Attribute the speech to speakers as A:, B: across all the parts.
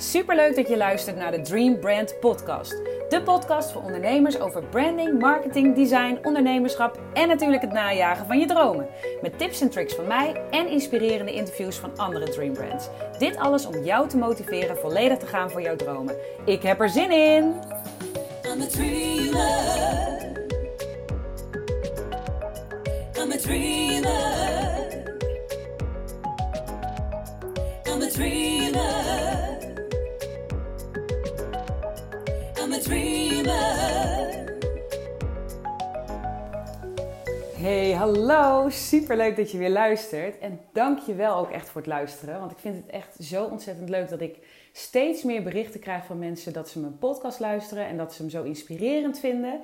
A: Superleuk dat je luistert naar de Dream Brand Podcast. De podcast voor ondernemers over branding, marketing, design, ondernemerschap en natuurlijk het najagen van je dromen. Met tips en tricks van mij en inspirerende interviews van andere Dream Brands. Dit alles om jou te motiveren volledig te gaan voor jouw dromen. Ik heb er zin in! I'm a dreamer. I'm a dreamer. I'm dreamer. I'm dreamer. Hey, hallo. Super leuk dat je weer luistert. En dank je wel ook echt voor het luisteren. Want ik vind het echt zo ontzettend leuk dat ik steeds meer berichten krijg van mensen dat ze mijn podcast luisteren en dat ze hem zo inspirerend vinden.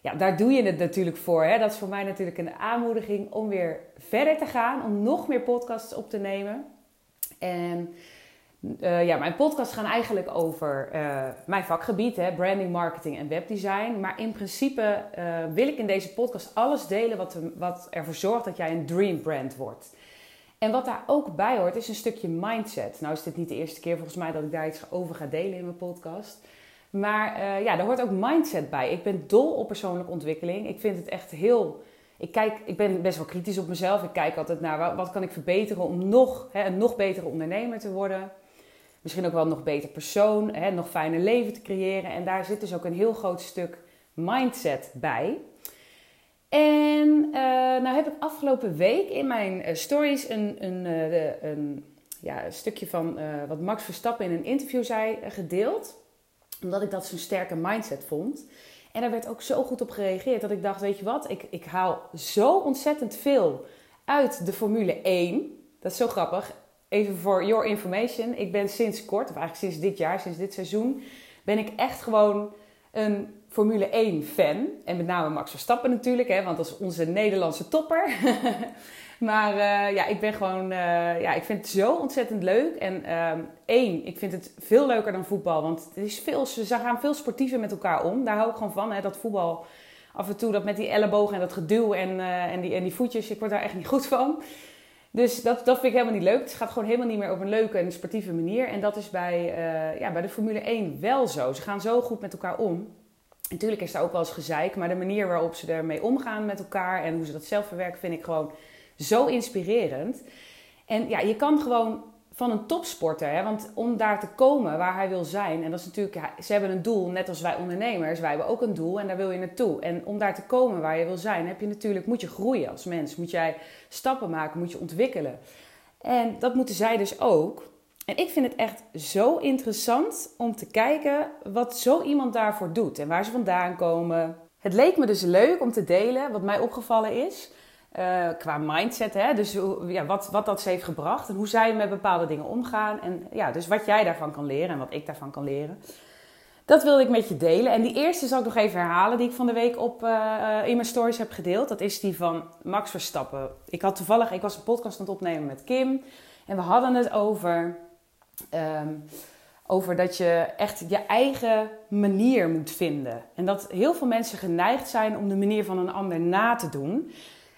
A: Ja, daar doe je het natuurlijk voor. Hè? Dat is voor mij natuurlijk een aanmoediging om weer verder te gaan, om nog meer podcasts op te nemen. En uh, ja, mijn podcasts gaan eigenlijk over uh, mijn vakgebied, hè, branding, marketing en webdesign. Maar in principe uh, wil ik in deze podcast alles delen wat, wat ervoor zorgt dat jij een dream brand wordt. En wat daar ook bij hoort, is een stukje mindset. Nou is dit niet de eerste keer volgens mij dat ik daar iets over ga delen in mijn podcast. Maar ja, daar hoort ook mindset bij. Ik ben dol op persoonlijke ontwikkeling. Ik vind het echt heel ik, kijk, ik ben best wel kritisch op mezelf. Ik kijk altijd naar wat, wat kan ik verbeteren om nog, hè, een nog betere ondernemer te worden. Misschien ook wel nog beter persoon, hè, nog fijner leven te creëren. En daar zit dus ook een heel groot stuk mindset bij. En uh, nou heb ik afgelopen week in mijn uh, stories een, een, uh, een, ja, een stukje van wat Max Verstappen in een interview zei gedeeld. Omdat ik dat zo'n sterke mindset vond. En daar werd ook zo goed op gereageerd dat ik dacht, weet je wat, ik, ik haal zo ontzettend veel uit de Formule 1. Dat is zo grappig. Even voor your information. Ik ben sinds kort, of eigenlijk sinds dit jaar, sinds dit seizoen, ben ik echt gewoon een Formule 1 fan. En met name Max Verstappen natuurlijk, hè, want dat is onze Nederlandse topper. Maar uh, ja, ik ben gewoon, uh, ja, ik vind het zo ontzettend leuk. En uh, één, ik vind het veel leuker dan voetbal, want het is veel, ze gaan veel sportiever met elkaar om. Daar hou ik gewoon van, hè, dat voetbal af en toe, dat met die ellebogen en dat geduw en, uh, en, die, en die voetjes, ik word daar echt niet goed van. Dus dat, dat vind ik helemaal niet leuk. Het gaat gewoon helemaal niet meer op een leuke en sportieve manier. En dat is bij, ja, bij de Formule 1 wel zo. Ze gaan zo goed met elkaar om. Natuurlijk is daar ook wel eens gezeik, maar de manier waarop ze ermee omgaan met elkaar en hoe ze dat zelf verwerken, vind ik gewoon zo inspirerend. En ja, je kan gewoon van een topsporter, hè, want om daar te komen waar hij wil zijn, en dat is natuurlijk, ze hebben een doel, net als wij ondernemers, wij hebben ook een doel en daar wil je naartoe. En om daar te komen waar je wil zijn, heb je natuurlijk, moet je groeien als mens, moet jij stappen maken, moet je ontwikkelen. En dat moeten zij dus ook. En ik vind het echt zo interessant om te kijken wat zo iemand daarvoor doet en waar ze vandaan komen. Het leek me dus leuk om te delen wat mij opgevallen is. Uh, qua mindset, hè? dus ja, wat, wat dat ze heeft gebracht en hoe zij met bepaalde dingen omgaan. En ja, dus wat jij daarvan kan leren en wat ik daarvan kan leren. Dat wilde ik met je delen. En die eerste zal ik nog even herhalen, die ik van de week op, uh, in mijn stories heb gedeeld. Dat is die van Max Verstappen. Ik had toevallig, ik was een podcast aan het opnemen met Kim. En we hadden het over, um, over dat je echt je eigen manier moet vinden. En dat heel veel mensen geneigd zijn om de manier van een ander na te doen.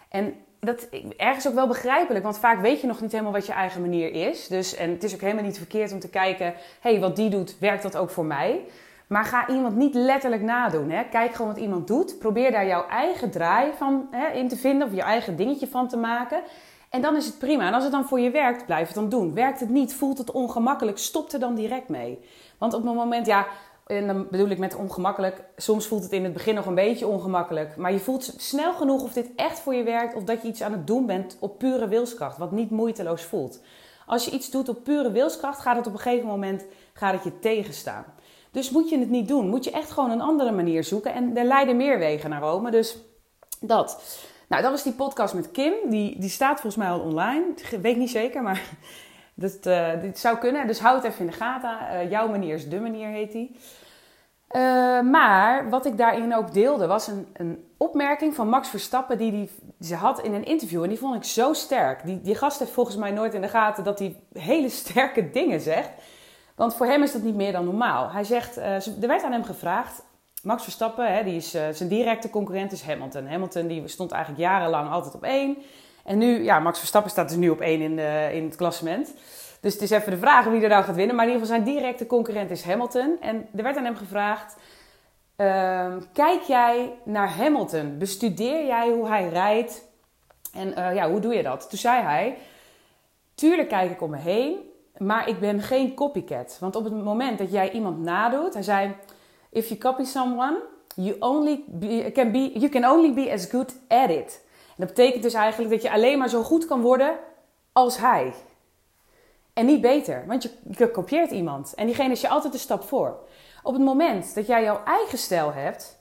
A: En dat ergens ook wel begrijpelijk, want vaak weet je nog niet helemaal wat je eigen manier is. Dus, en het is ook helemaal niet verkeerd om te kijken, hey, wat die doet, werkt dat ook voor mij? Maar ga iemand niet letterlijk nadoen. Hè? Kijk gewoon wat iemand doet. Probeer daar jouw eigen draai van hè, in te vinden of je eigen dingetje van te maken. En dan is het prima. En als het dan voor je werkt, blijf het dan doen. Werkt het niet, voelt het ongemakkelijk, stop er dan direct mee. Want op het moment, ja, en dan bedoel ik met ongemakkelijk. Soms voelt het in het begin nog een beetje ongemakkelijk. Maar je voelt snel genoeg of dit echt voor je werkt. Of dat je iets aan het doen bent op pure wilskracht. Wat niet moeiteloos voelt. Als je iets doet op pure wilskracht, gaat het op een gegeven moment gaat het je tegenstaan. Dus moet je het niet doen. Moet je echt gewoon een andere manier zoeken. En er leiden meer wegen naar Rome. Dus dat. Nou, dat was die podcast met Kim. Die, die staat volgens mij al online. Ik weet niet zeker, maar dat, uh, dit zou kunnen. Dus houd het even in de gaten. Uh, jouw manier is de manier, heet die. Uh, maar wat ik daarin ook deelde was een, een opmerking van Max Verstappen die, die ze had in een interview. En die vond ik zo sterk. Die, die gast heeft volgens mij nooit in de gaten dat hij hele sterke dingen zegt. Want voor hem is dat niet meer dan normaal. Hij zegt, er werd aan hem gevraagd. Max Verstappen, hè, die is, zijn directe concurrent is Hamilton. Hamilton die stond eigenlijk jarenlang altijd op één. En nu, ja, Max Verstappen staat dus nu op één in, de, in het klassement. Dus het is even de vraag wie er nou gaat winnen. Maar in ieder geval zijn directe concurrent is Hamilton. En er werd aan hem gevraagd... Ehm, kijk jij naar Hamilton? Bestudeer jij hoe hij rijdt? En uh, ja, hoe doe je dat? Toen zei hij... Tuurlijk kijk ik om me heen, maar ik ben geen copycat. Want op het moment dat jij iemand nadoet... Hij zei... If you copy someone, you, only can be, you can only be as good at it. Dat betekent dus eigenlijk dat je alleen maar zo goed kan worden als hij. En niet beter, want je, je kopieert iemand. En diegene is je altijd een stap voor. Op het moment dat jij jouw eigen stijl hebt,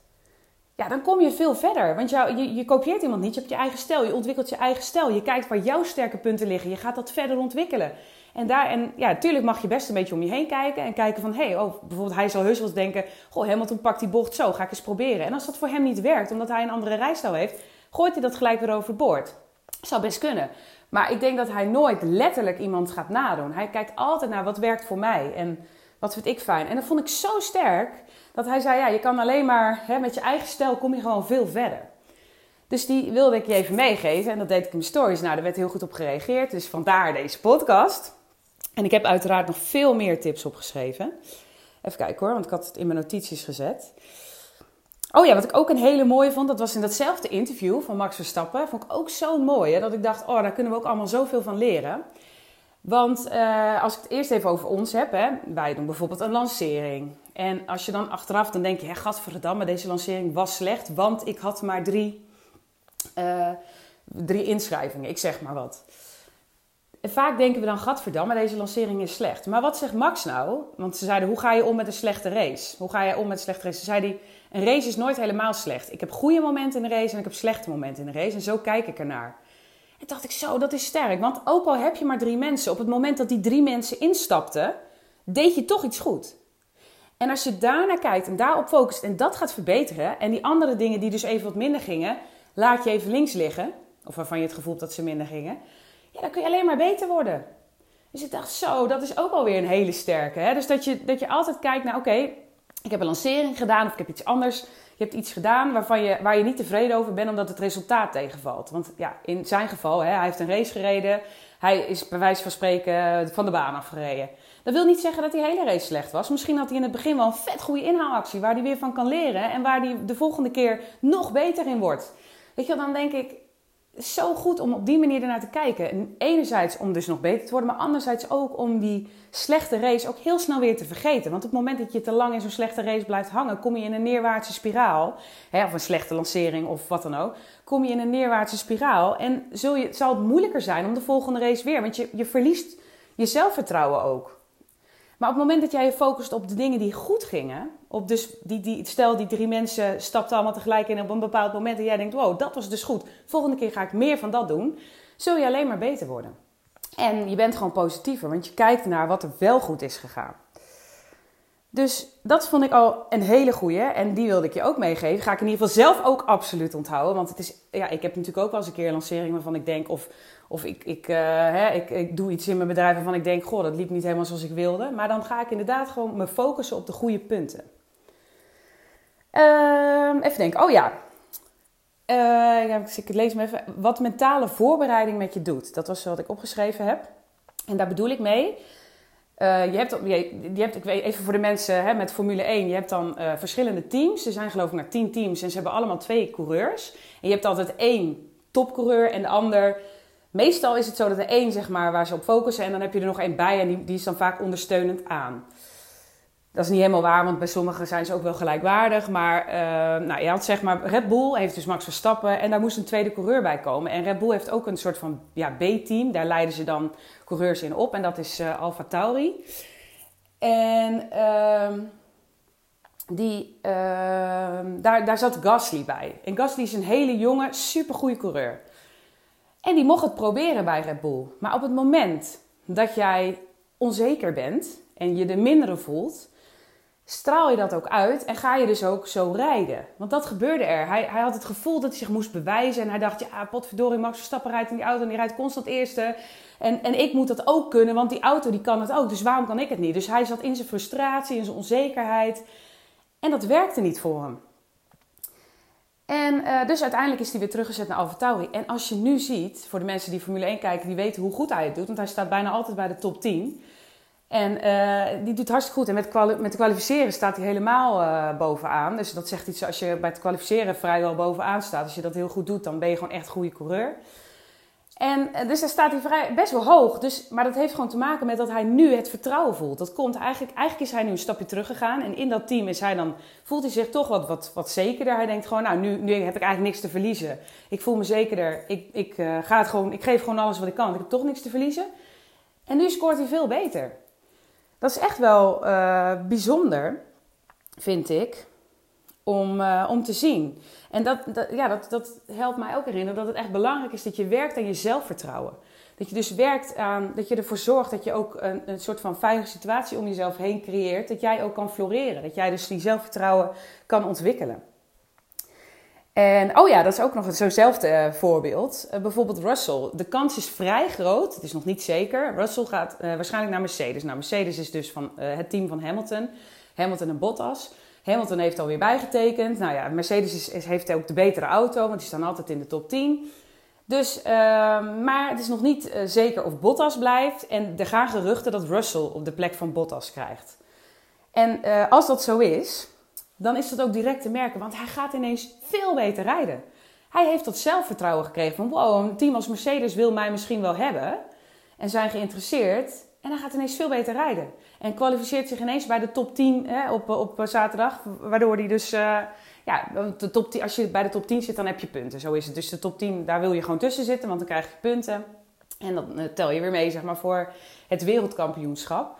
A: ja, dan kom je veel verder. Want jou, je, je kopieert iemand niet, je hebt je eigen stijl. Je ontwikkelt je eigen stijl. Je kijkt waar jouw sterke punten liggen. Je gaat dat verder ontwikkelen. En, daar, en ja, natuurlijk mag je best een beetje om je heen kijken. En kijken van, hé, hey, oh, bijvoorbeeld hij zal heus wel denken... Goh, Hamilton pakt die bocht zo, ga ik eens proberen. En als dat voor hem niet werkt, omdat hij een andere rijstijl heeft... gooit hij dat gelijk weer overboord. Zou best kunnen. Maar ik denk dat hij nooit letterlijk iemand gaat nadoen. Hij kijkt altijd naar wat werkt voor mij en wat vind ik fijn. En dat vond ik zo sterk dat hij zei: Ja, je kan alleen maar hè, met je eigen stijl kom je gewoon veel verder. Dus die wilde ik je even meegeven en dat deed ik in mijn stories. Nou, daar werd heel goed op gereageerd. Dus vandaar deze podcast. En ik heb uiteraard nog veel meer tips opgeschreven. Even kijken hoor, want ik had het in mijn notities gezet. Oh ja, wat ik ook een hele mooie vond, dat was in datzelfde interview van Max Verstappen. Vond ik ook zo mooi, hè, dat ik dacht, oh, daar kunnen we ook allemaal zoveel van leren. Want uh, als ik het eerst even over ons heb, hè, wij doen bijvoorbeeld een lancering. En als je dan achteraf, dan denk je, hè, gadverdamme, deze lancering was slecht, want ik had maar drie, uh, drie inschrijvingen, ik zeg maar wat. En vaak denken we dan, gadverdamme, deze lancering is slecht. Maar wat zegt Max nou? Want ze zeiden, hoe ga je om met een slechte race? Hoe ga je om met een slechte race? Ze zeiden, een race is nooit helemaal slecht. Ik heb goede momenten in de race en ik heb slechte momenten in de race. En zo kijk ik ernaar. En dacht ik, zo, dat is sterk. Want ook al heb je maar drie mensen, op het moment dat die drie mensen instapten, deed je toch iets goed. En als je daarnaar kijkt en daarop focust en dat gaat verbeteren, en die andere dingen die dus even wat minder gingen, laat je even links liggen, of waarvan je het gevoel hebt dat ze minder gingen, dan kun je alleen maar beter worden. Dus ik dacht, zo, dat is ook alweer een hele sterke. Hè? Dus dat je, dat je altijd kijkt naar, oké, ik heb een lancering gedaan of ik heb iets anders. Je hebt iets gedaan waarvan je, waar je niet tevreden over bent omdat het resultaat tegenvalt. Want ja, in zijn geval, hè, hij heeft een race gereden. Hij is bij wijze van spreken van de baan afgereden. Dat wil niet zeggen dat die hele race slecht was. Misschien had hij in het begin wel een vet goede inhaalactie waar hij weer van kan leren. En waar hij de volgende keer nog beter in wordt. Weet je, dan denk ik, zo goed om op die manier ernaar te kijken. En enerzijds om dus nog beter te worden, maar anderzijds ook om die slechte race ook heel snel weer te vergeten. Want op het moment dat je te lang in zo'n slechte race blijft hangen, kom je in een neerwaartse spiraal. Hè, of een slechte lancering of wat dan ook. Kom je in een neerwaartse spiraal en zul je, zal het moeilijker zijn om de volgende race weer. Want je, je verliest je zelfvertrouwen ook. Maar op het moment dat jij je focust op de dingen die goed gingen, op dus die, die, stel die drie mensen stapten allemaal tegelijk in op een bepaald moment en jij denkt, wow, dat was dus goed. Volgende keer ga ik meer van dat doen. Zul je alleen maar beter worden. En je bent gewoon positiever, want je kijkt naar wat er wel goed is gegaan. Dus dat vond ik al een hele goeie. En die wilde ik je ook meegeven. Ga ik in ieder geval zelf ook absoluut onthouden. Want het is, ja, ik heb natuurlijk ook wel eens een keer een lancering waarvan ik denk, of, of ik, ik, uh, hè, ik, ik doe iets in mijn bedrijf waarvan ik denk, goh, dat liep niet helemaal zoals ik wilde. Maar dan ga ik inderdaad gewoon me focussen op de goede punten. Uh, even denken, oh ja. Uh, ik lees me even. Wat mentale voorbereiding met je doet. Dat was wat ik opgeschreven heb. En daar bedoel ik mee uh, je, hebt, je, hebt, ik weet even voor de mensen hè, met Formule 1, je hebt dan uh, verschillende teams. Er zijn geloof ik maar tien teams en ze hebben allemaal twee coureurs. En je hebt altijd één topcoureur en de ander. Meestal is het zo dat de één zeg maar waar ze op focussen en dan heb je er nog één bij en die, die is dan vaak ondersteunend aan. Dat is niet helemaal waar, want bij sommigen zijn ze ook wel gelijkwaardig. Maar uh, nou, je had zeg maar, Red Bull heeft dus Max Verstappen en daar moest een tweede coureur bij komen. En Red Bull heeft ook een soort van ja, B-team. Daar leiden ze dan coureurs in op en dat is uh, Alfa Tauri. En uh, die, ehm, daar, daar zat Gasly bij. En Gasly is een hele jonge, supergoeie coureur. En die mocht het proberen bij Red Bull. Maar op het moment dat jij onzeker bent en je de mindere voelt, straal je dat ook uit en ga je dus ook zo rijden. Want dat gebeurde er. Hij, hij had het gevoel dat hij zich moest bewijzen en hij dacht, ja, potverdorie, Max Verstappen rijdt in die auto en die rijdt constant eerste. En, en ik moet dat ook kunnen, want die auto die kan het ook, dus waarom kan ik het niet? Dus hij zat in zijn frustratie, in zijn onzekerheid en dat werkte niet voor hem. En uh, dus uiteindelijk is hij weer teruggezet naar AlphaTauri. En als je nu ziet, voor de mensen die Formule 1 kijken, die weten hoe goed hij het doet. Want hij staat bijna altijd bij de top 10. En uh, die doet hartstikke goed. En met, met kwalificeren staat hij helemaal uh, bovenaan. Dus dat zegt iets als je bij het kwalificeren vrijwel bovenaan staat. Als je dat heel goed doet, dan ben je gewoon echt goede coureur. En uh, dus daar staat hij vrij, best wel hoog. Dus, maar dat heeft gewoon te maken met dat hij nu het vertrouwen voelt. Dat komt eigenlijk, eigenlijk is hij nu een stapje teruggegaan. En in dat team is hij dan, voelt hij zich toch wat, wat, wat zekerder. Hij denkt gewoon, nou, nu, nu heb ik eigenlijk niks te verliezen. Ik voel me zekerder. Ik, ik, ga het gewoon, ik geef gewoon alles wat ik kan. Ik heb toch niks te verliezen. En nu scoort hij veel beter. Dat is echt wel uh, bijzonder, vind ik, om, uh, om te zien. En dat, dat, ja, dat, dat helpt mij ook herinneren dat het echt belangrijk is dat je werkt aan je zelfvertrouwen. Dat je dus werkt aan, dat je ervoor zorgt dat je ook een, een soort van veilige situatie om jezelf heen creëert. Dat jij ook kan floreren. Dat jij dus die zelfvertrouwen kan ontwikkelen. En oh ja, dat is ook nog zo'nzelfde uh, voorbeeld. Uh, bijvoorbeeld Russell. De kans is vrij groot, het is nog niet zeker. Russell gaat uh, waarschijnlijk naar Mercedes. Nou, Mercedes is dus van het team van Hamilton. Hamilton en Bottas. Hamilton heeft alweer bijgetekend. Nou ja, Mercedes is, heeft ook de betere auto, want die staan altijd in de top 10. Dus, ehm, maar het is nog niet zeker of Bottas blijft. En er gaan geruchten dat Russell op de plek van Bottas krijgt. En als dat zo is, dan is dat ook direct te merken, want hij gaat ineens veel beter rijden. Hij heeft dat zelfvertrouwen gekregen van wow, een team als Mercedes wil mij misschien wel hebben en zijn geïnteresseerd. En hij gaat ineens veel beter rijden. En kwalificeert zich ineens bij de top 10 hè, op, op zaterdag. Waardoor hij dus, uh, ja, de top 10, als je bij de top 10 zit, dan heb je punten. Zo is het. Dus de top 10, daar wil je gewoon tussen zitten, want dan krijg je punten. En dan uh, tel je weer mee, zeg maar, voor het wereldkampioenschap.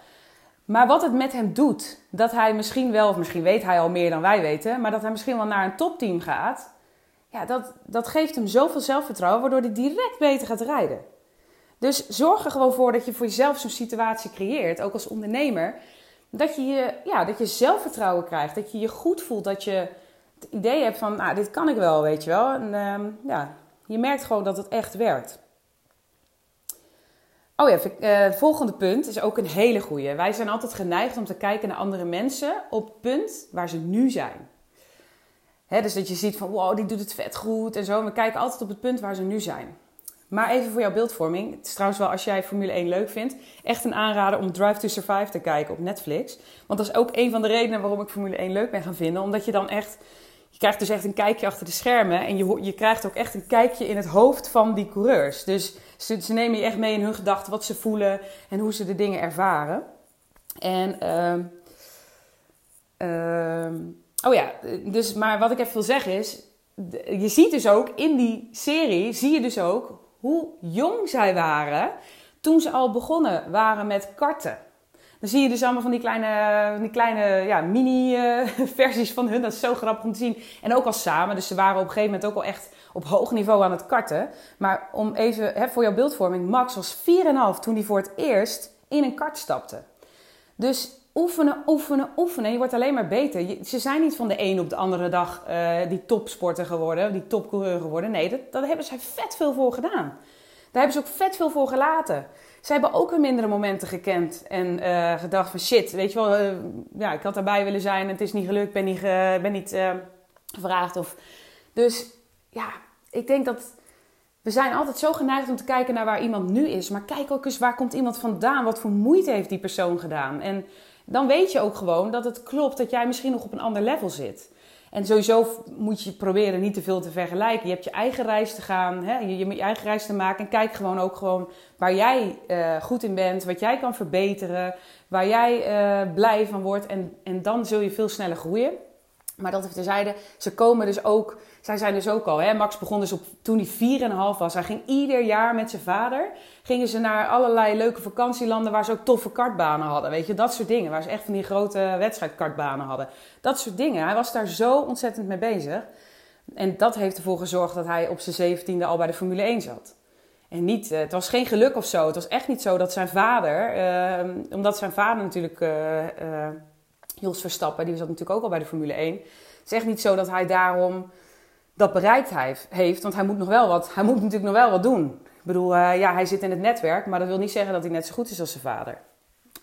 A: Maar wat het met hem doet, dat hij misschien wel, of misschien weet hij al meer dan wij weten, maar dat hij misschien wel naar een topteam gaat, ja, dat, dat geeft hem zoveel zelfvertrouwen, waardoor hij direct beter gaat rijden. Dus zorg er gewoon voor dat je voor jezelf zo'n situatie creëert, ook als ondernemer, dat je, je, ja, dat je zelfvertrouwen krijgt, dat je je goed voelt, dat je het idee hebt van, nou, dit kan ik wel, weet je wel. En uh, ja, je merkt gewoon dat het echt werkt. Oh ja, uh, volgende punt is ook een hele goeie. Wij zijn altijd geneigd om te kijken naar andere mensen op het punt waar ze nu zijn. Dus dat je ziet van, wow, die doet het vet goed en zo. We kijken altijd op het punt waar ze nu zijn. Maar even voor jouw beeldvorming. Het is trouwens wel, als jij Formule 1 leuk vindt, echt een aanrader om Drive to Survive te kijken op Netflix. Want dat is ook een van de redenen waarom ik Formule 1 leuk ben gaan vinden. Omdat je dan echt, je krijgt dus echt een kijkje achter de schermen. En je, je krijgt ook echt een kijkje in het hoofd van die coureurs. Dus ze, nemen je echt mee in hun gedachten, wat ze voelen en hoe ze de dingen ervaren. En, uh, uh, oh ja, dus, maar wat ik even wil zeggen is, je ziet dus ook in die serie, zie je dus ook hoe jong zij waren toen ze al begonnen waren met karten. Dan zie je dus allemaal van die kleine, die kleine ja, mini-versies van hun. Dat is zo grappig om te zien. En ook al samen. Dus ze waren op een gegeven moment ook al echt op hoog niveau aan het karten. Maar om even hè, voor jouw beeldvorming. Max was 4,5 toen hij voor het eerst in een kart stapte. Dus oefenen, oefenen, oefenen. Je wordt alleen maar beter. ze zijn niet van de een op de andere dag uh, die topsporter geworden. Die topcoureur geworden. Nee, dat, daar hebben zij vet veel voor gedaan. Daar hebben ze ook vet veel voor gelaten. Ze hebben ook hun mindere momenten gekend en uh, gedacht van shit, weet je wel, uh, ja, ik had daarbij willen zijn, het is niet gelukt, ben niet, ben niet gevraagd. Of... Dus ja, ik denk dat we zijn altijd zo geneigd om te kijken naar waar iemand nu is. Maar kijk ook eens waar komt iemand vandaan, wat voor moeite heeft die persoon gedaan. En dan weet je ook gewoon dat het klopt dat jij misschien nog op een ander level zit. En sowieso moet je proberen niet te veel te vergelijken. Je hebt je eigen reis te gaan, hè? Je, je, je eigen reis te maken. En kijk gewoon ook gewoon waar jij uh, goed in bent, wat jij kan verbeteren, waar jij uh, blij van wordt. En, en dan zul je veel sneller groeien. Maar dat even terzijde, ze komen dus ook, zij zijn dus ook al, hè? Max begon dus op, toen hij 4,5 was. Hij ging ieder jaar met zijn vader, gingen ze naar allerlei leuke vakantielanden waar ze ook toffe kartbanen hadden. Weet je, dat soort dingen, waar ze echt van die grote wedstrijdkartbanen hadden. Dat soort dingen, hij was daar zo ontzettend mee bezig. En dat heeft ervoor gezorgd dat hij op zijn 17e al bij de Formule 1 zat. En niet, eh, het was geen geluk of zo. Het was echt niet zo dat zijn vader, uh, omdat zijn vader natuurlijk... Uh, Jos Verstappen, die zat natuurlijk ook al bij de Formule 1. Het is echt niet zo dat hij daarom dat bereikt heeft. Want hij moet, nog wel wat, hij moet natuurlijk nog wel wat doen. Ik bedoel, uh, ja, hij zit in het netwerk, maar dat wil niet zeggen dat hij net zo goed is als zijn vader.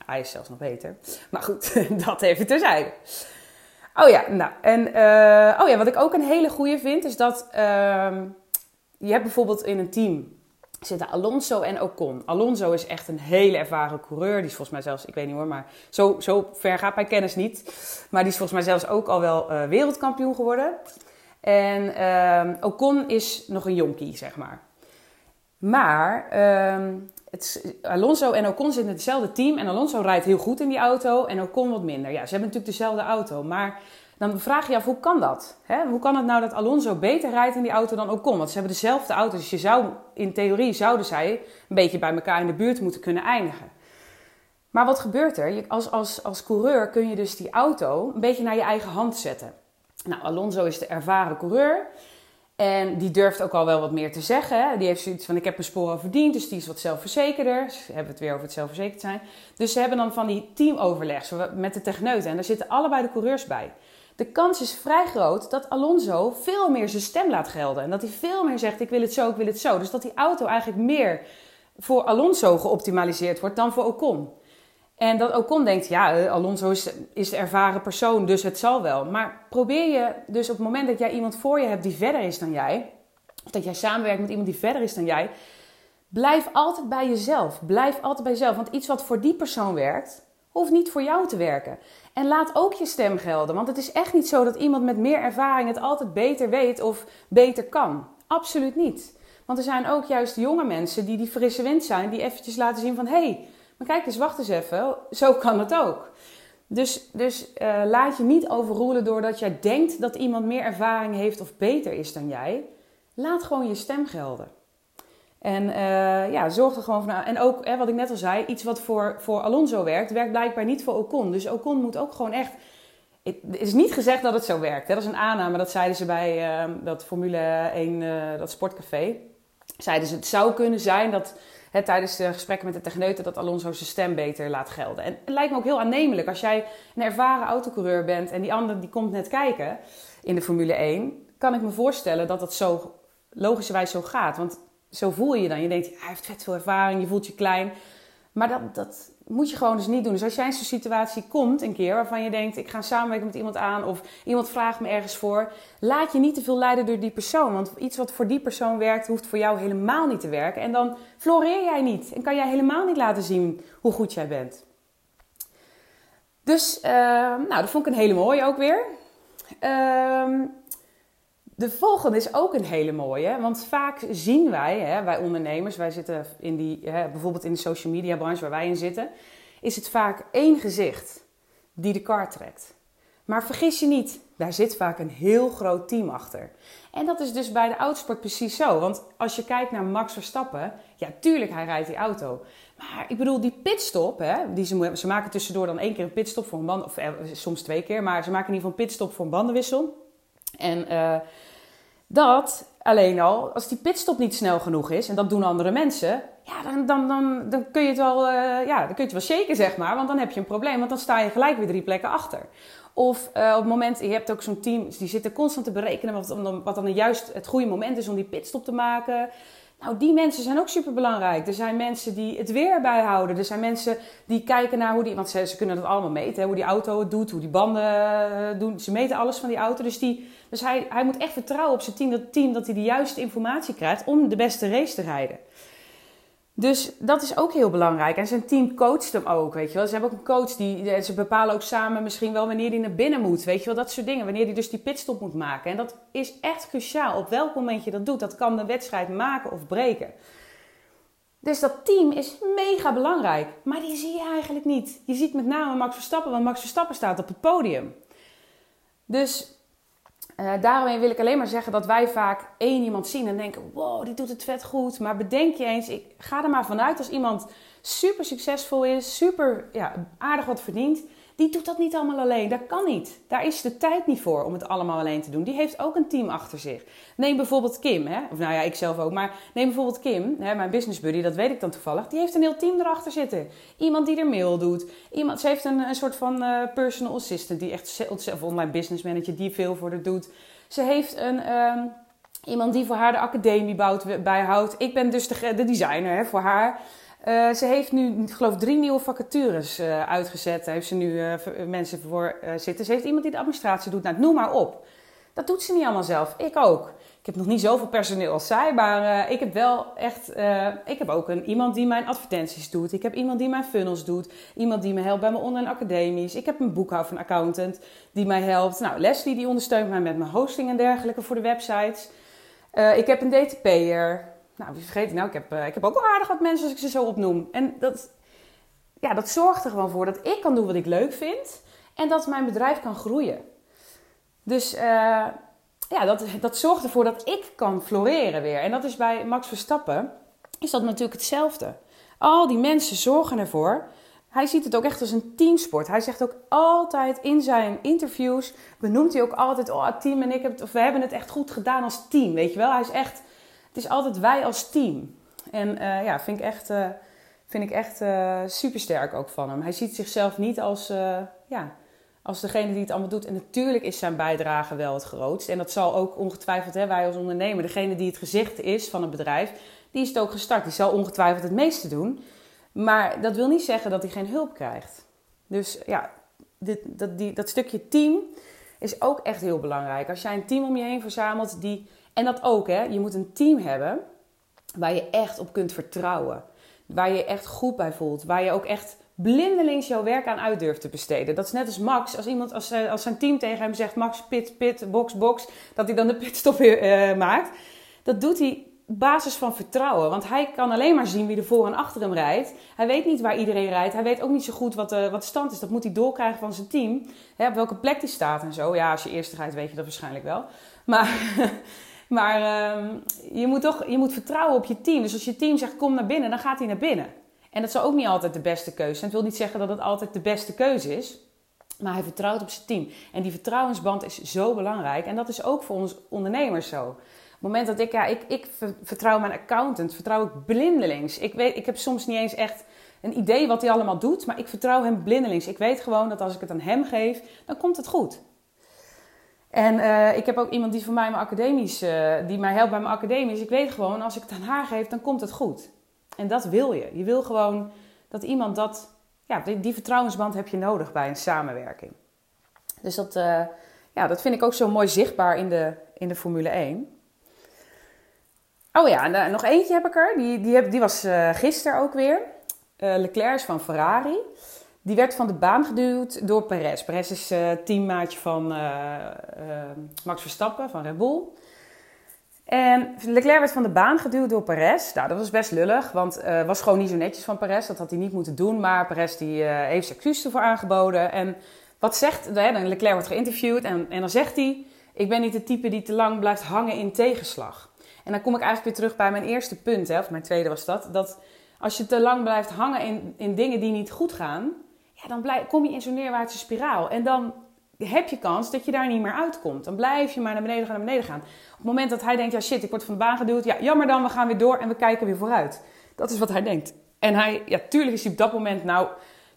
A: Hij is zelfs nog beter. Maar goed, dat even terzijde. Oh ja, nou, en uh, oh ja, wat ik ook een hele goede vind, is dat uh, je hebt bijvoorbeeld in een team zitten Alonso en Ocon. Alonso is echt een hele ervaren coureur. Die is volgens mij zelfs, ik weet niet hoor, maar zo, zo ver gaat mijn kennis niet. Maar die is volgens mij zelfs ook al wel uh, wereldkampioen geworden. En uh, Ocon is nog een jonkie, zeg maar. Maar uh, het, Alonso en Ocon zitten in hetzelfde team. En Alonso rijdt heel goed in die auto en Ocon wat minder. Ja, ze hebben natuurlijk dezelfde auto. Maar dan vraag je je af, hoe kan dat? Hè? Hoe kan het nou dat Alonso beter rijdt in die auto dan Ocon? Want ze hebben dezelfde auto. Dus je zou, in theorie zouden zij een beetje bij elkaar in de buurt moeten kunnen eindigen. Maar wat gebeurt er? Als, als, als coureur kun je dus die auto een beetje naar je eigen hand zetten. Nou, Alonso is de ervaren coureur. En die durft ook al wel wat meer te zeggen. Hè? Die heeft zoiets van: Ik heb mijn sporen verdiend, dus die is wat zelfverzekerder. Ze hebben het weer over het zelfverzekerd zijn. Dus ze hebben dan van die teamoverleg met de techneuten. En daar zitten allebei de coureurs bij. De kans is vrij groot dat Alonso veel meer zijn stem laat gelden. En dat hij veel meer zegt: Ik wil het zo, ik wil het zo. Dus dat die auto eigenlijk meer voor Alonso geoptimaliseerd wordt dan voor Ocon. En dat Ocon denkt, ja, eh, Alonso is, is de ervaren persoon, dus het zal wel. Maar probeer je dus op het moment dat jij iemand voor je hebt die verder is dan jij, of dat jij samenwerkt met iemand die verder is dan jij, blijf altijd bij jezelf. Blijf altijd bij jezelf. Want iets wat voor die persoon werkt, hoeft niet voor jou te werken. En laat ook je stem gelden. Want het is echt niet zo dat iemand met meer ervaring het altijd beter weet of beter kan. Absoluut niet. Want er zijn ook juist jonge mensen die die frisse wind zijn, die eventjes laten zien van hé, hey, maar kijk eens, wacht eens even, zo kan het ook. Dus, dus uh, laat je niet overroelen doordat jij denkt dat iemand meer ervaring heeft of beter is dan jij. Laat gewoon je stem gelden. En uh, ja, zorg er gewoon voor. En ook, hè, wat ik net al zei, iets wat voor, voor Alonso werkt, werkt blijkbaar niet voor Ocon. Dus Ocon moet ook gewoon echt. Het is niet gezegd dat het zo werkt. Hè. Dat is een aanname. Dat zeiden ze bij uh, dat Formule 1, uh, dat sportcafé. Zeiden ze, het zou kunnen zijn dat tijdens de gesprekken met de techneuten dat Alonso zijn stem beter laat gelden. En het lijkt me ook heel aannemelijk als jij een ervaren autocoureur bent en die ander die komt net kijken in de Formule 1, kan ik me voorstellen dat dat zo logischerwijs zo gaat. Want zo voel je je dan. Je denkt, hij heeft vet veel ervaring, je voelt je klein. Maar dat, dat moet je gewoon dus niet doen. Dus als jij in zo'n situatie komt een keer waarvan je denkt: ik ga samenwerken met iemand aan of iemand vraagt me ergens voor, laat je niet te veel leiden door die persoon. Want iets wat voor die persoon werkt, hoeft voor jou helemaal niet te werken. En dan floreer jij niet en kan jij helemaal niet laten zien hoe goed jij bent. Dus, uh, nou, dat vond ik een hele mooie ook weer. Uh, de volgende is ook een hele mooie, want vaak zien wij, hè, wij ondernemers, wij zitten in die, hè, bijvoorbeeld in de social media branche waar wij in zitten, is het vaak één gezicht die de kar trekt. Maar vergis je niet, daar zit vaak een heel groot team achter. En dat is dus bij de autosport precies zo. Want als je kijkt naar Max Verstappen, ja, tuurlijk, hij rijdt die auto. Maar ik bedoel, die pitstop, hè, die ze, ze maken tussendoor dan één keer een pitstop voor een band, of eh, soms twee keer, maar ze maken in ieder geval een pitstop voor een bandenwissel. En uh, dat alleen al, als die pitstop niet snel genoeg is, en dat doen andere mensen, ja, dan, dan, dan, dan kun je het wel, uh, ja, dan kun je het wel shaken, zeg maar. Want dan heb je een probleem, want dan sta je gelijk weer drie plekken achter. Of uh, op het moment, je hebt ook zo'n team, die zitten constant te berekenen wat, wat dan juist het goede moment is om die pitstop te maken. Nou, die mensen zijn ook super belangrijk. Er zijn mensen die het weer bijhouden. Er zijn mensen die kijken naar hoe die. Want ze, ze kunnen dat allemaal meten. Hè, hoe die auto het doet, hoe die banden uh, doen. Ze meten alles van die auto. Dus, die, dus hij, hij moet echt vertrouwen op zijn team dat, team dat hij de juiste informatie krijgt om de beste race te rijden. Dus dat is ook heel belangrijk. En zijn team coacht hem ook, weet je wel. Ze hebben ook een coach, die, ze bepalen ook samen misschien wel wanneer hij naar binnen moet. Weet je wel, dat soort dingen. Wanneer hij dus die pitstop moet maken. En dat is echt cruciaal. Op welk moment je dat doet, dat kan de wedstrijd maken of breken. Dus dat team is mega belangrijk. Maar die zie je eigenlijk niet. Je ziet met name Max Verstappen, want Max Verstappen staat op het podium. Dus uh, daarmee wil ik alleen maar zeggen dat wij vaak één iemand zien en denken: wow, die doet het vet goed. Maar bedenk je eens, ik ga er maar vanuit als iemand super succesvol is, super ja, aardig wat verdient, die doet dat niet allemaal alleen. Dat kan niet. Daar is de tijd niet voor om het allemaal alleen te doen. Die heeft ook een team achter zich. Neem bijvoorbeeld Kim, hè? of nou ja, ik zelf ook, maar neem bijvoorbeeld Kim, hè, mijn business buddy, dat weet ik dan toevallig. Die heeft een heel team erachter zitten. Iemand die er mail doet. Iemand, ze heeft een, een soort van uh, personal assistant, die echt of online business manager, die veel voor haar doet. Ze heeft een. Um, iemand die voor haar de academie bouwt, bijhoudt. Ik ben dus de, de designer hè, voor haar. Uh, ze heeft nu, ik geloof, drie nieuwe vacatures uh, uitgezet. Daar heeft ze nu uh, mensen voor zitten. Ze heeft iemand die de administratie doet. Nou, noem maar op. Dat doet ze niet allemaal zelf. Ik ook. Ik heb nog niet zoveel personeel als zij, maar ik heb wel echt. ik heb ook een, iemand die mijn advertenties doet. Ik heb iemand die mijn funnels doet. Iemand die me helpt bij mijn online academies. Ik heb een boekhouder, een accountant die mij helpt. Nou, Leslie die ondersteunt mij met mijn hosting en dergelijke voor de websites. ik heb een DTP'er. Nou, wie vergeet ik nou? Ik heb, ik heb ook wel aardig wat mensen als ik ze zo opnoem. En dat, ja, dat zorgt er gewoon voor dat ik kan doen wat ik leuk vind. En dat mijn bedrijf kan groeien. Dus ja, dat, dat zorgt ervoor dat ik kan floreren weer. En dat is bij Max Verstappen, is dat natuurlijk hetzelfde. Al die mensen zorgen ervoor. Hij ziet het ook echt als een teamsport. Hij zegt ook altijd in zijn interviews, benoemt hij ook altijd, oh, het team en ik, hebben of we hebben het echt goed gedaan als team, weet je wel. Hij is echt, het is altijd wij als team. En uh, ja, vind ik echt, uh, vind ik echt uh, super sterk ook van hem. Hij ziet zichzelf niet als, ja, als degene die het allemaal doet. En natuurlijk is zijn bijdrage wel het grootst. En dat zal ook ongetwijfeld, hè, wij als ondernemer, degene die het gezicht is van het bedrijf, die is het ook gestart. Die zal ongetwijfeld het meeste doen. Maar dat wil niet zeggen dat hij geen hulp krijgt. Dus ja, dit, dat, die, dat stukje team is ook echt heel belangrijk. Als jij een team om je heen verzamelt die. En dat ook, hè, je moet een team hebben waar je echt op kunt vertrouwen. Waar je echt goed bij voelt. Waar je ook echt blindelings jouw werk aan uit durft te besteden. Dat is net als Max. Als iemand, als, eh, zijn team tegen hem zegt: Max, pit, pit, box, box. Dat hij dan de pitstop uh, maakt. Dat doet hij op basis van vertrouwen. Want hij kan alleen maar zien wie er voor en achter hem rijdt. Hij weet niet waar iedereen rijdt. Hij weet ook niet zo goed wat de, wat stand is. Dat moet hij doorkrijgen van zijn team. Hè, op welke plek die staat en zo. Ja, als je eerste rijdt, weet je dat waarschijnlijk wel. Maar. Maar uh, je moet toch je moet vertrouwen op je team. Dus als je team zegt kom naar binnen, dan gaat hij naar binnen. En dat is ook niet altijd de beste keuze zijn. Het wil niet zeggen dat het altijd de beste keuze is. Maar hij vertrouwt op zijn team. En die vertrouwensband is zo belangrijk. En dat is ook voor ons ondernemers zo. Op het moment dat ik, ja, ik, ik vertrouw mijn accountant, vertrouw ik blindelings. Ik, weet, ik heb soms niet eens echt een idee wat hij allemaal doet, maar ik vertrouw hem blindelings. Ik weet gewoon dat als ik het aan hem geef, dan komt het goed. En uh, ik heb ook iemand die voor mij mijn academies, uh, die mij helpt bij mijn academies. Ik weet gewoon, als ik het aan haar geef, dan komt het goed. En dat wil je. Je wil gewoon dat iemand dat, ja, die, die vertrouwensband heb je nodig bij een samenwerking. Dus dat, uh, ja, dat vind ik ook zo mooi zichtbaar in de, in de Formule 1. Oh ja, en, nog eentje heb ik er. Die, die, heb, die was gisteren ook weer. Leclerc van Ferrari. Die werd van de baan geduwd door Perez. Perez is teammaatje van Max Verstappen van Red Bull. En Leclerc werd van de baan geduwd door Perez. Nou, dat was best lullig, want het uh, was gewoon niet zo netjes van Perez. Dat had hij niet moeten doen, maar Perez die, uh, heeft excuus ervoor aangeboden. En wat zegt, hè, Leclerc wordt geïnterviewd en, en dan zegt hij... Ik ben niet de type die te lang blijft hangen in tegenslag. En dan kom ik eigenlijk weer terug bij mijn eerste punt, hè, of mijn tweede was dat. Dat als je te lang blijft hangen in, in dingen die niet goed gaan... Dan blijf, kom je in zo'n neerwaartse spiraal. En dan heb je kans dat je daar niet meer uitkomt. Dan blijf je maar naar beneden gaan, naar beneden gaan. Op het moment dat hij denkt, ja shit, ik word van de baan geduwd. Ja, jammer dan, we gaan weer door en we kijken weer vooruit. Dat is wat hij denkt. En hij, ja, tuurlijk is hij op dat moment, nou,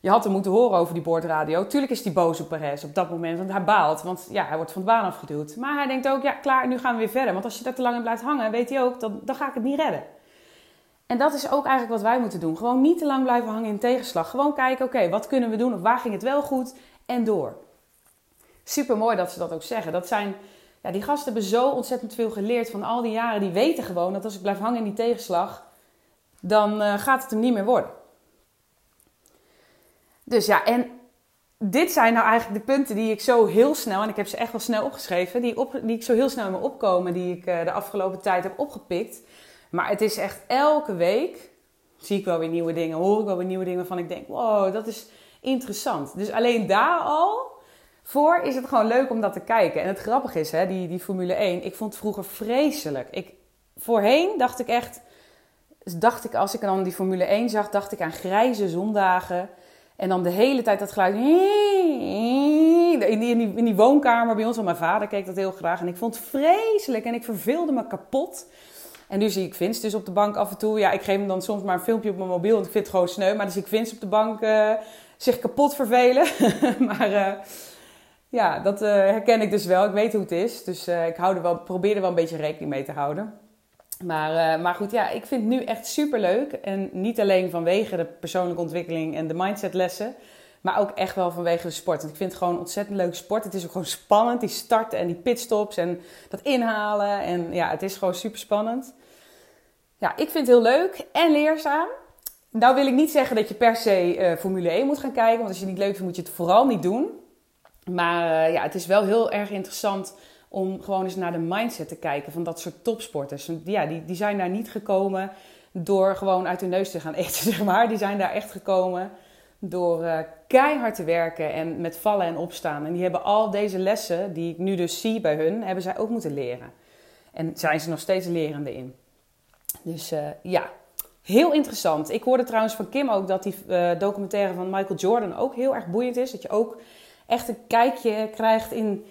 A: je had hem moeten horen over die boordradio. Tuurlijk is hij boos op Perez op dat moment, want hij baalt. Want ja, hij wordt van de baan afgeduwd. Maar hij denkt ook, ja, klaar, nu gaan we weer verder. Want als je daar te lang in blijft hangen, weet hij ook, dan ga ik het niet redden. En dat is ook eigenlijk wat wij moeten doen. Gewoon niet te lang blijven hangen in tegenslag. Gewoon kijken, oké, wat kunnen we doen? Of waar ging het wel goed? En door super mooi dat ze dat ook zeggen. Dat zijn, ja, die gasten hebben zo ontzettend veel geleerd van al die jaren. Die weten gewoon dat als ik blijf hangen in die tegenslag, dan uh, gaat het hem niet meer worden. Dus ja, en dit zijn nou eigenlijk de punten die ik zo heel snel, en ik heb ze echt wel snel opgeschreven, die, op, die ik zo heel snel in me opkomen, die ik uh, de afgelopen tijd heb opgepikt. Maar het is echt elke week, zie ik wel weer nieuwe dingen, hoor ik wel weer nieuwe dingen van ik denk, wow, dat is interessant. Dus alleen daar al voor is het gewoon leuk om dat te kijken. En het grappige is, hè, die, die Formule 1, ik vond het vroeger vreselijk. Ik, voorheen dacht ik echt, dacht ik als ik dan die Formule 1 zag, dacht ik aan grijze zondagen. En dan de hele tijd dat geluid. In die, in die, in die woonkamer bij ons, want mijn vader keek dat heel graag. En ik vond het vreselijk en ik verveelde me kapot. En nu zie ik Vince dus op de bank af en toe. Ja, ik geef hem dan soms maar een filmpje op mijn mobiel, want ik vind het gewoon sneu. Maar dan zie ik Vince op de bank uh, zich kapot vervelen. maar uh, ja, dat uh, herken ik dus wel. Ik weet hoe het is. Dus ik hou er wel, probeer er wel een beetje rekening mee te houden. Maar, maar goed, ja, ik vind het nu echt super leuk. En niet alleen vanwege de persoonlijke ontwikkeling en de mindsetlessen. Maar ook echt wel vanwege de sport. Want ik vind het gewoon ontzettend leuk sport. Het is ook gewoon spannend. Die starten en die pitstops en dat inhalen. En ja, het is gewoon super spannend. Ja, ik vind het heel leuk en leerzaam. Nou wil ik niet zeggen dat je per se uh, Formule 1 moet gaan kijken. Want als je het niet leuk vindt, moet je het vooral niet doen. Maar uh, ja, het is wel heel erg interessant om gewoon eens naar de mindset te kijken van dat soort topsporters. Ja, die, die zijn daar niet gekomen door gewoon uit hun neus te gaan eten, zeg maar. Die zijn daar echt gekomen door uh, keihard te werken en met vallen en opstaan. En die hebben al deze lessen, die ik nu dus zie bij hun, hebben zij ook moeten leren. En zijn ze nog steeds lerende in. Dus uh, ja, heel interessant. Ik hoorde trouwens van Kim ook dat die uh, documentaire van Michael Jordan ook heel erg boeiend is. Dat je ook echt een kijkje krijgt in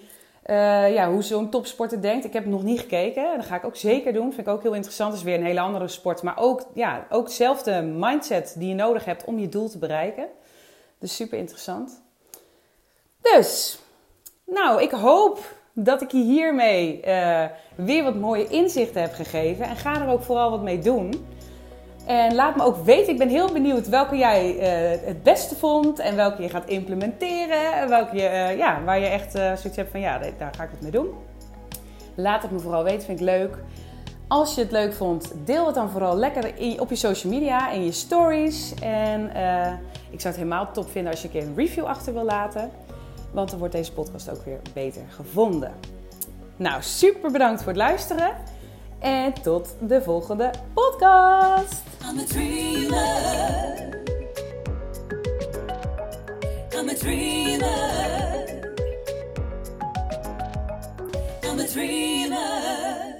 A: uh, ja, hoe zo'n topsporter denkt. Ik heb het nog niet gekeken. Dat ga ik ook zeker doen. Vind ik ook heel interessant. Dat is weer een hele andere sport. Maar ook, ja, ook dezelfde mindset die je nodig hebt om je doel te bereiken. Dus super interessant. Dus, nou, ik hoop dat ik je hiermee uh, weer wat mooie inzichten heb gegeven. En ga er ook vooral wat mee doen. En laat me ook weten, ik ben heel benieuwd welke jij uh, het beste vond en welke je gaat implementeren. En welke je, uh, ja, waar je echt zoiets hebt van ja, daar ga ik het mee doen. Laat het me vooral weten, vind ik leuk. Als je het leuk vond, deel het dan vooral lekker op je social media en je stories. En ik zou het helemaal top vinden als je een review achter wil laten. Want dan wordt deze podcast ook weer beter gevonden. Nou, super bedankt voor het luisteren. En tot de volgende podcast. I'm a a.